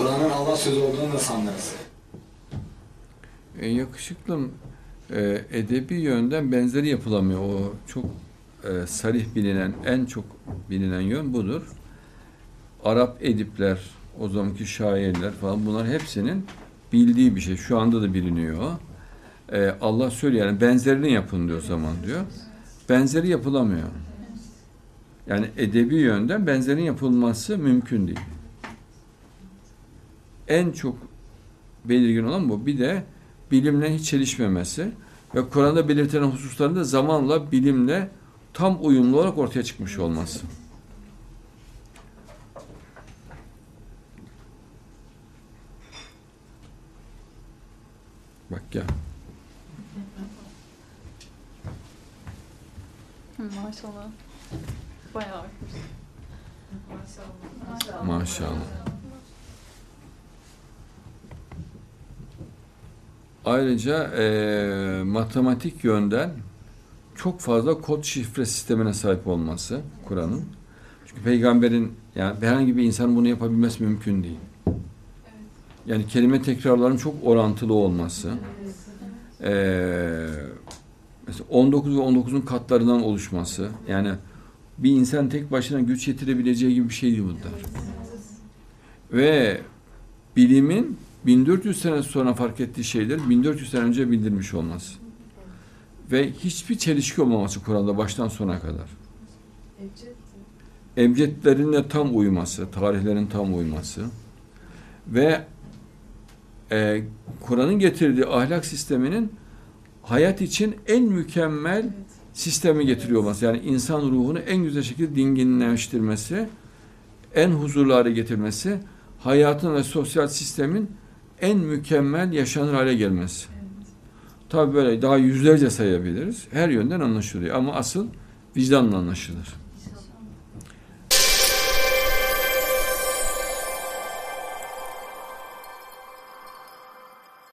Kur'an'ın Allah sözü olduğunu nasıl anlarız? E, yakışıklım e, edebi yönden benzeri yapılamıyor. O çok e, sarih bilinen, en çok bilinen yön budur. Arap edipler, o zamanki şairler falan bunlar hepsinin bildiği bir şey. Şu anda da biliniyor. E, Allah söylüyor yani benzerini yapın diyor zaman diyor. Benzeri yapılamıyor. Yani edebi yönden benzerin yapılması mümkün değil. En çok belirgin olan bu. Bir de bilimle hiç çelişmemesi ve Kur'an'da belirtilen hususların da zamanla bilimle tam uyumlu olarak ortaya çıkmış olması. Bak ya. Maşallah. Bayağı. Maşallah. Maşallah. Ayrıca eee, matematik yönden çok fazla kod şifre sistemine sahip olması Kur'an'ın. Çünkü peygamberin yani herhangi bir insan bunu yapabilmesi mümkün değil. Yani kelime tekrarların çok orantılı olması. Eee mesela 19 ve 19'un katlarından oluşması. Yani bir insan tek başına güç yetirebileceği gibi bir şey değil bunlar. Ve bilimin 1400 sene sonra fark ettiği şeyler 1400 sene önce bildirmiş olması. Ve hiçbir çelişki olmaması Kur'an'da baştan sona kadar. Ebcedlerine tam uyması, tarihlerin tam uyması ve e, Kur'an'ın getirdiği ahlak sisteminin hayat için en mükemmel sistemi getiriyor olması. Yani insan ruhunu en güzel şekilde dinginleştirmesi, en huzurlu hale getirmesi, hayatın ve sosyal sistemin en mükemmel yaşanır hale gelmesi. Tabii böyle daha yüzlerce sayabiliriz. Her yönden anlaşılıyor ama asıl vicdanla anlaşılır.